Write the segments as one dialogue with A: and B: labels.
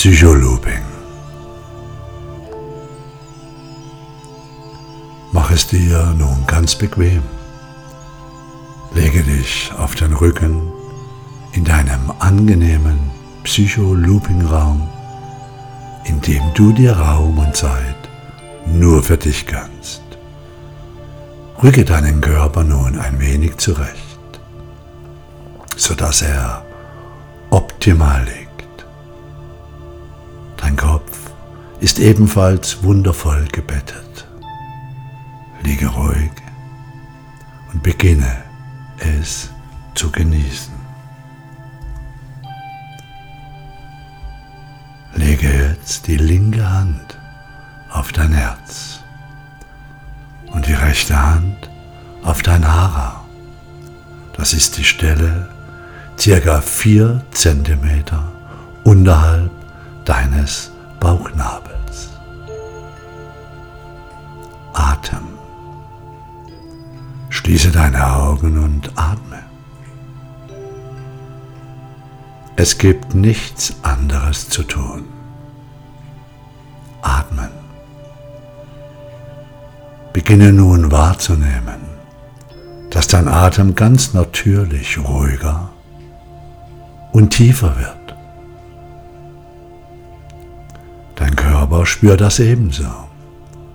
A: Psycholooping. Mach es dir nun ganz bequem. Lege dich auf den Rücken in deinem angenehmen Psycho-Looping-Raum, in dem du dir Raum und Zeit nur für dich gönnst. Rücke deinen Körper nun ein wenig zurecht, sodass er optimal liegt. Ist ebenfalls wundervoll gebettet. Liege ruhig und beginne es zu genießen. Lege jetzt die linke Hand auf dein Herz und die rechte Hand auf dein Hara. Das ist die Stelle circa 4 cm unterhalb deines Bauchnabels. Atem. Schließe deine Augen und atme. Es gibt nichts anderes zu tun. Atmen. Beginne nun wahrzunehmen, dass dein Atem ganz natürlich ruhiger und tiefer wird. Dein Körper spürt das ebenso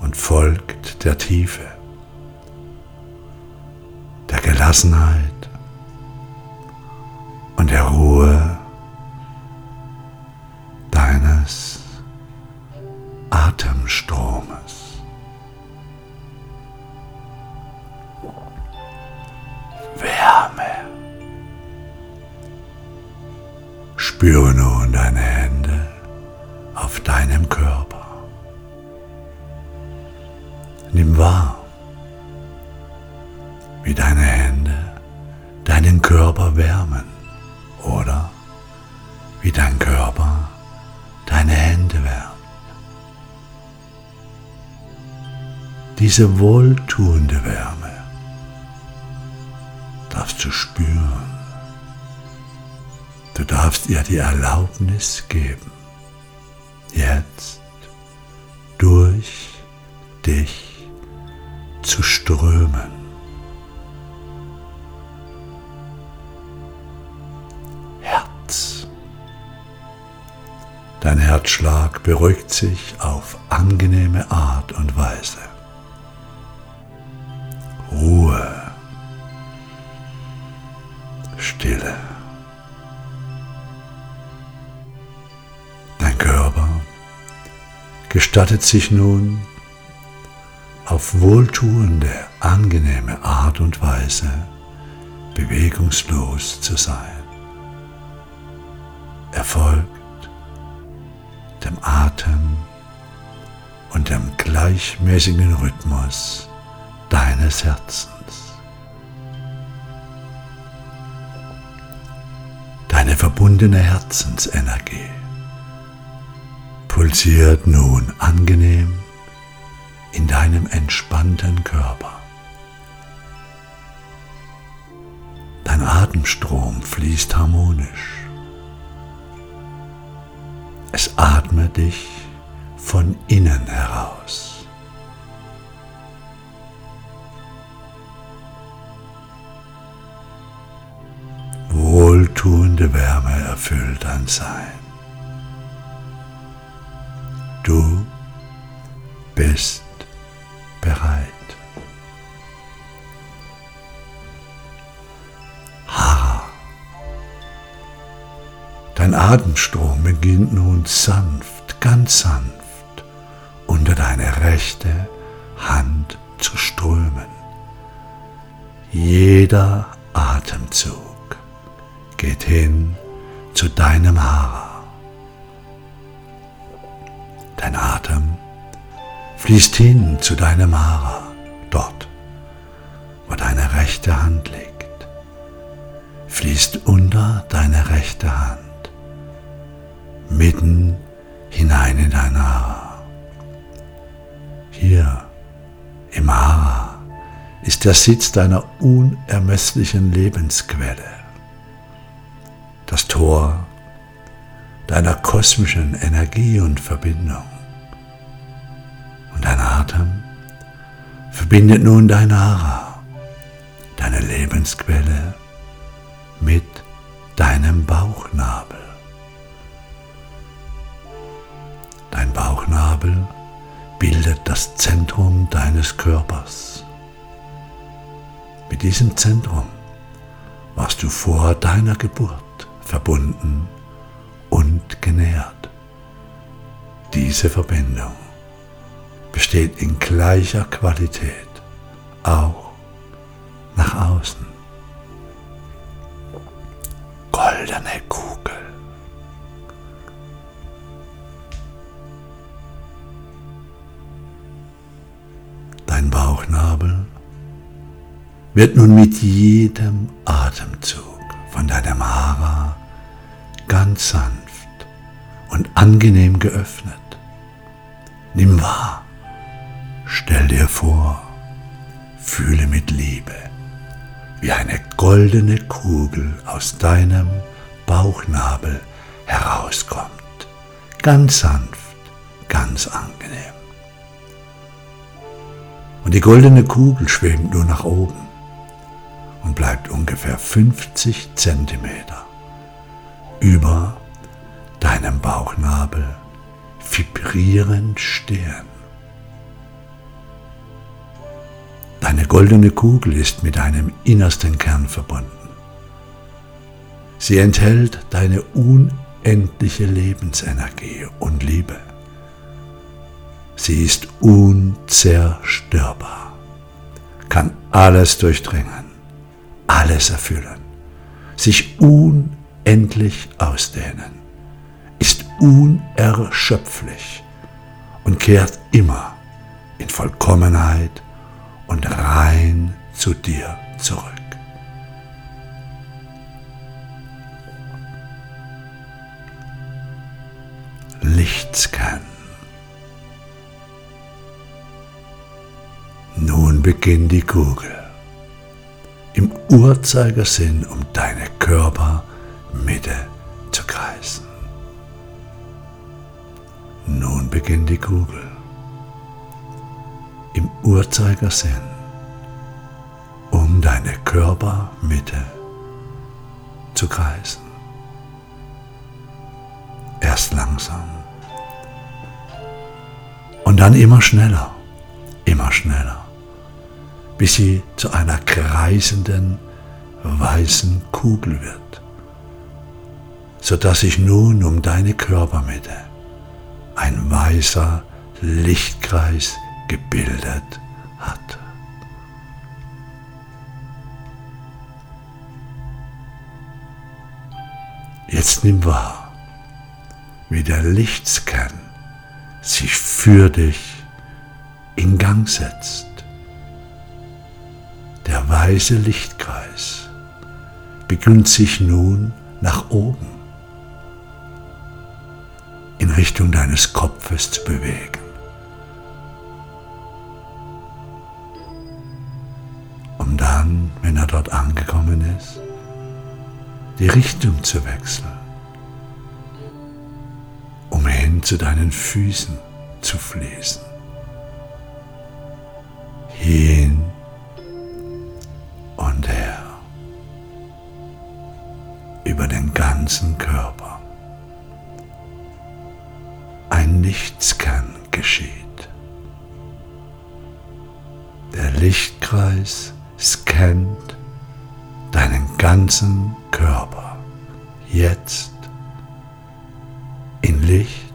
A: und folgt der Tiefe, der Gelassenheit und der Ruhe deines Atemstromes. Wärme. Spüre nun deine Hände auf deinem Körper. Wahr, wie deine Hände deinen Körper wärmen oder wie dein Körper deine Hände wärmt. Diese wohltuende Wärme darfst du spüren. Du darfst ihr die Erlaubnis geben, jetzt durch dich strömen. Dein Herzschlag beruhigt sich auf angenehme Art und Weise. Ruhe, Stille. Dein Körper gestattet sich nun auf wohltuende, angenehme Art und Weise bewegungslos zu sein. Erfolg dem Atem und dem gleichmäßigen Rhythmus deines Herzens. Deine verbundene Herzensenergie pulsiert nun angenehm in deinem entspannten Körper. Dein Atemstrom fließt harmonisch. Es atme dich von innen heraus. Wohltuende Wärme erfüllt dein Sein. Du bist Atemstrom beginnt nun sanft, ganz sanft unter deine rechte Hand zu strömen. Jeder Atemzug geht hin zu deinem Hara. Dein Atem fließt hin zu deinem Hara, dort, wo deine rechte Hand liegt, fließt unter deine rechte Hand mitten hinein in dein Hara. Hier im Hara ist der Sitz deiner unermesslichen Lebensquelle, das Tor deiner kosmischen Energie und Verbindung. Und dein Atem verbindet nun dein Hara, deine Lebensquelle, mit deinem Bauchnabel. Bauchnabel bildet das Zentrum deines Körpers. Mit diesem Zentrum warst du vor deiner Geburt verbunden und genährt. Diese Verbindung besteht in gleicher Qualität auch nach außen. Goldene Kugel. Wird nun mit jedem Atemzug von deinem Hara ganz sanft und angenehm geöffnet. Nimm wahr, stell dir vor, fühle mit Liebe, wie eine goldene Kugel aus deinem Bauchnabel herauskommt, ganz sanft, ganz angenehm. Und die goldene Kugel schwebt nur nach oben und bleibt ungefähr 50 Zentimeter über deinem Bauchnabel vibrierend stehen. Deine goldene Kugel ist mit deinem innersten Kern verbunden. Sie enthält deine unendliche Lebensenergie und Liebe. Sie ist unzerstörbar, kann alles durchdringen alles erfüllen, sich unendlich ausdehnen, ist unerschöpflich und kehrt immer in Vollkommenheit und rein zu dir zurück. Lichtscan. Nun beginnt die Kugel im Uhrzeigersinn um deine Körpermitte zu kreisen. Nun beginnt die Kugel im Uhrzeigersinn um deine Körpermitte zu kreisen. Erst langsam und dann immer schneller, immer schneller bis sie zu einer kreisenden weißen Kugel wird, sodass sich nun um deine Körpermitte ein weißer Lichtkreis gebildet hat. Jetzt nimm wahr, wie der Lichtscan sich für dich in Gang setzt. Der weiße Lichtkreis beginnt sich nun nach oben in Richtung deines Kopfes zu bewegen. Um dann, wenn er dort angekommen ist, die Richtung zu wechseln, um hin zu deinen Füßen zu fließen. Hin über den ganzen Körper. Ein Lichtscan geschieht. Der Lichtkreis scannt deinen ganzen Körper jetzt in Licht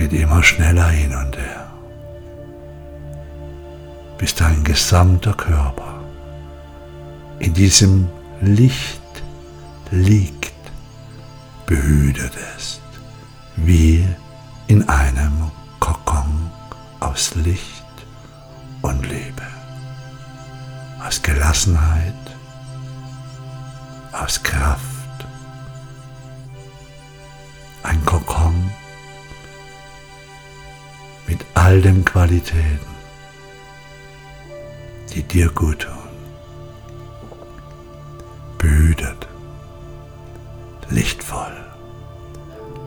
A: geht immer schneller hin und her, bis dein gesamter Körper in diesem Licht liegt, behütet ist, wie in einem Kokon aus Licht und Liebe, aus Gelassenheit, aus Kraft. All den Qualitäten, die dir gut tun. Behütet, lichtvoll,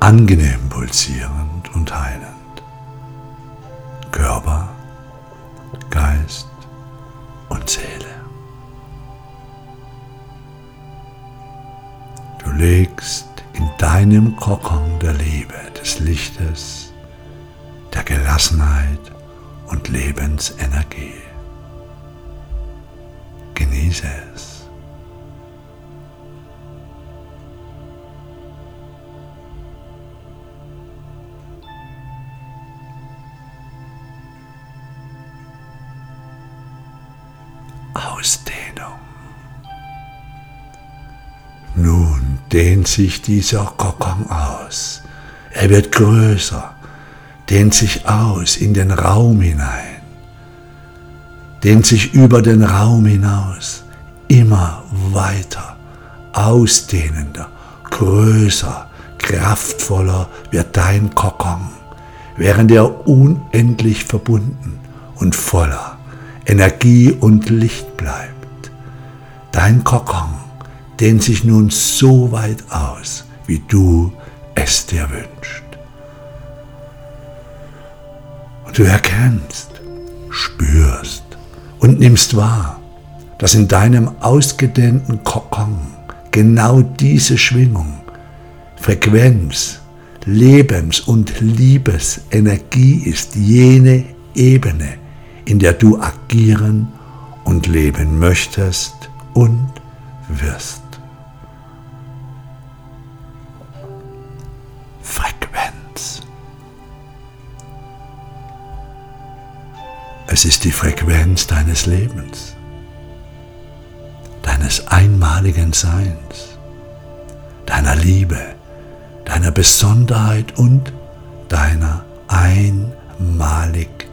A: angenehm pulsierend und heilend. Körper, Geist und Seele. Du legst in deinem Kokon der Liebe, des Lichtes, der Gelassenheit und Lebensenergie. Genieße es. Ausdehnung. Nun dehnt sich dieser Kokon aus. Er wird größer, dehnt sich aus in den Raum hinein, dehnt sich über den Raum hinaus, immer weiter, ausdehnender, größer, kraftvoller wird dein Kokon, während er unendlich verbunden und voller Energie und Licht bleibt. Dein Kokon dehnt sich nun so weit aus, wie du es dir wünscht. Du erkennst, spürst und nimmst wahr, dass in deinem ausgedehnten Kokon genau diese Schwingung, Frequenz, Lebens- und Liebesenergie ist, jene Ebene, in der du agieren und leben möchtest und wirst. Es ist die Frequenz deines Lebens, deines einmaligen Seins, deiner Liebe, deiner Besonderheit und deiner Einmaligkeit.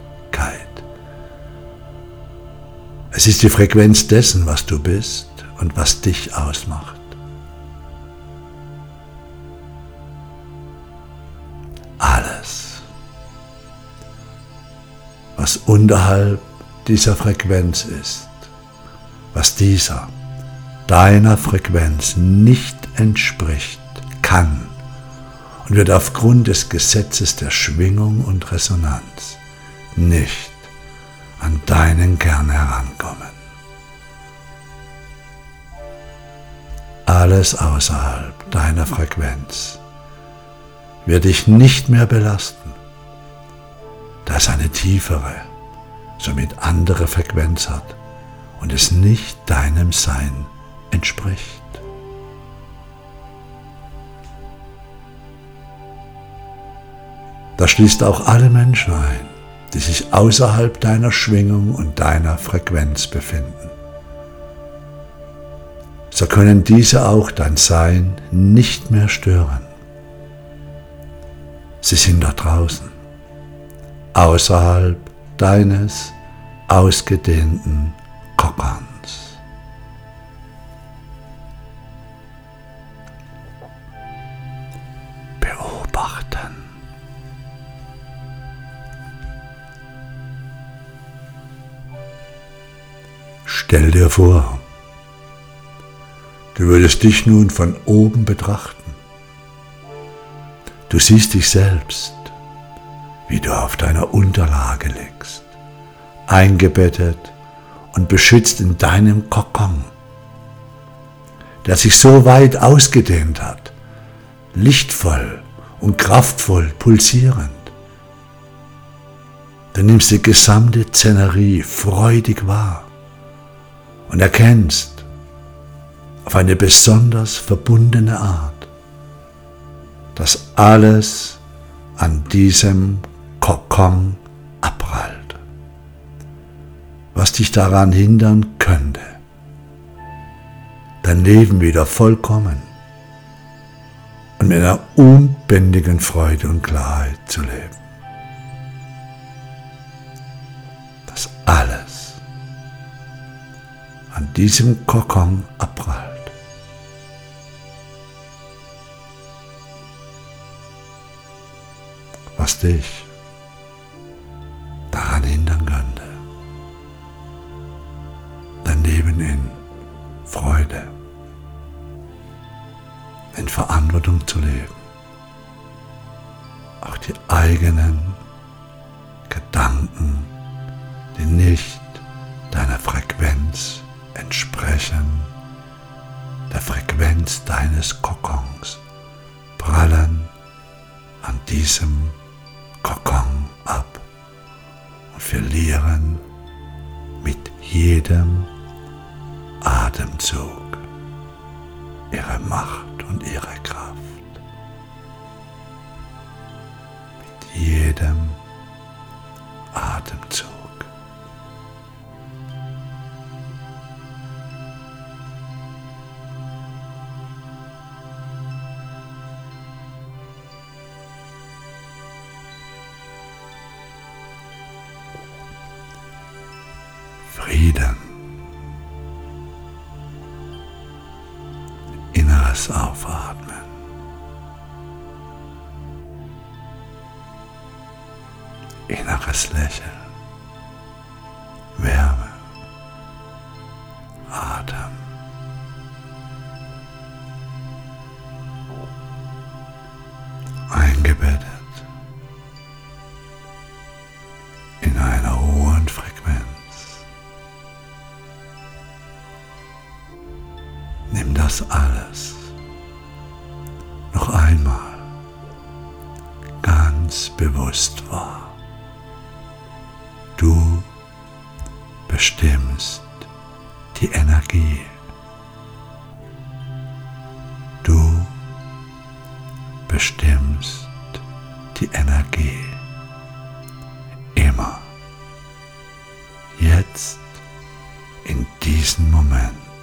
A: Es ist die Frequenz dessen, was du bist und was dich ausmacht. Was unterhalb dieser Frequenz ist, was dieser, deiner Frequenz nicht entspricht, kann und wird aufgrund des Gesetzes der Schwingung und Resonanz nicht an deinen Kern herankommen. Alles außerhalb deiner Frequenz wird dich nicht mehr belasten, da es eine tiefere, somit andere Frequenz hat und es nicht deinem Sein entspricht. Das schließt auch alle Menschen ein die sich außerhalb deiner Schwingung und deiner Frequenz befinden. So können diese auch dein Sein nicht mehr stören. Sie sind da draußen, außerhalb deines ausgedehnten Kokons. Stell dir vor, du würdest dich nun von oben betrachten. Du siehst dich selbst, wie du auf deiner Unterlage liegst, eingebettet und beschützt in deinem Kokon, der sich so weit ausgedehnt hat, lichtvoll und kraftvoll pulsierend. Du nimmst die gesamte Szenerie freudig wahr und erkennst auf eine besonders verbundene Art, dass alles an diesem Kokon abprallt, was dich daran hindern könnte, dein Leben wieder vollkommen und mit einer unbändigen Freude und Klarheit zu leben. Das alles an diesem Kokon abprallt. Was dich Verantwortung zu leben, auch die eigenen Gedanken, die nicht deiner Frequenz entsprechen, der Frequenz deines Kokons, prallen an diesem Kokon ab und verlieren mit jedem Atemzug ihre Macht und ihre Kraft. Mit jedem Inneres Lächeln. Bestimmst die Energie. Immer. Jetzt, in diesem Moment.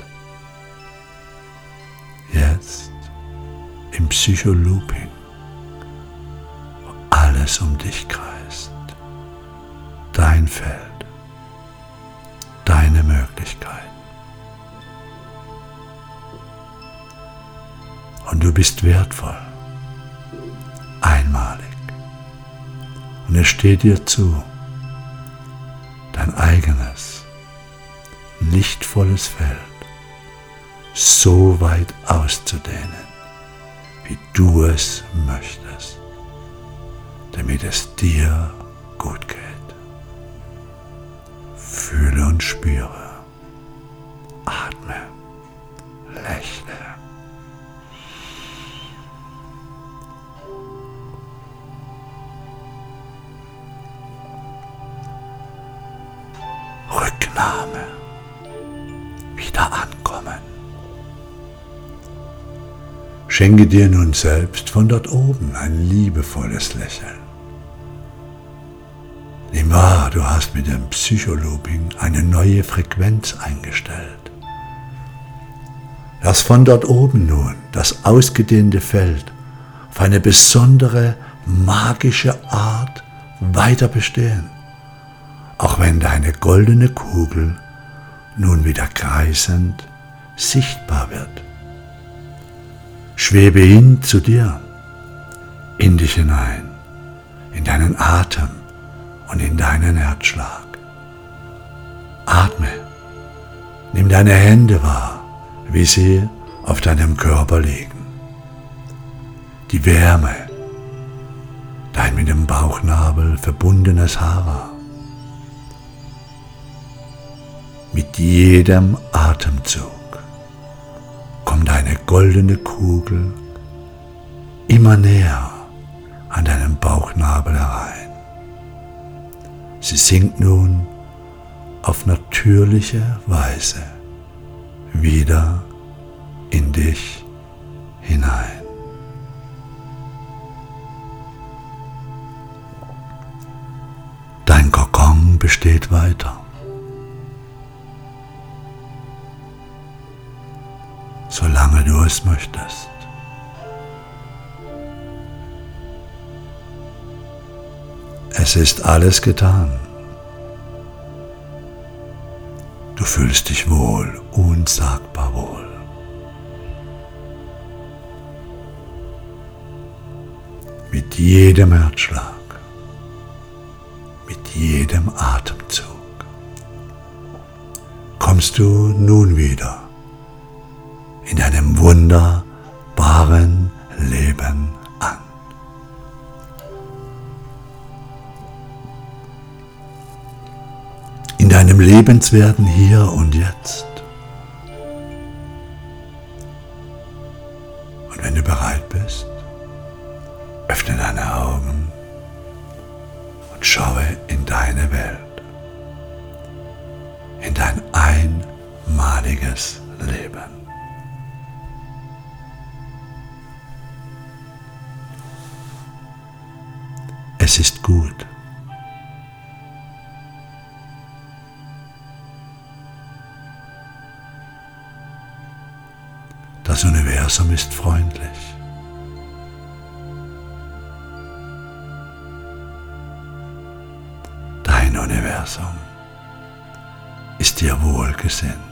A: Jetzt im Psycholooping, wo alles um dich kreist. Dein Feld, deine Möglichkeiten. Und du bist wertvoll, Es steht dir zu, dein eigenes, lichtvolles Feld so weit auszudehnen, wie du es möchtest, damit es dir gut geht. Fühle und spüre, Schenke dir nun selbst von dort oben ein liebevolles Lächeln. Nimm wahr, du hast mit dem Psycholooping eine neue Frequenz eingestellt. Lass von dort oben nun das ausgedehnte Feld auf eine besondere magische Art weiter bestehen, auch wenn deine goldene Kugel nun wieder kreisend sichtbar wird. Schwebe hin zu dir, in dich hinein, in deinen Atem und in deinen Herzschlag. Atme, nimm deine Hände wahr, wie sie auf deinem Körper liegen. Die Wärme, dein mit dem Bauchnabel verbundenes Haar. Mit jedem Atemzug kommt deine goldene Kugel immer näher an deinen Bauchnabel herein. Sie sinkt nun auf natürliche Weise wieder in dich hinein. Dein Kokon besteht weiter. Solange du es möchtest. Es ist alles getan. Du fühlst dich wohl, unsagbar wohl. Mit jedem Herzschlag, mit jedem Atemzug kommst du nun wieder in deinem wunderbaren Leben an. In deinem lebenswerten Hier und Jetzt. Und wenn du bereit bist, öffne deine Augen und schaue in deine Welt, in dein einmaliges Leben. Es ist gut. Das Universum ist freundlich. Dein Universum ist dir wohlgesinnt.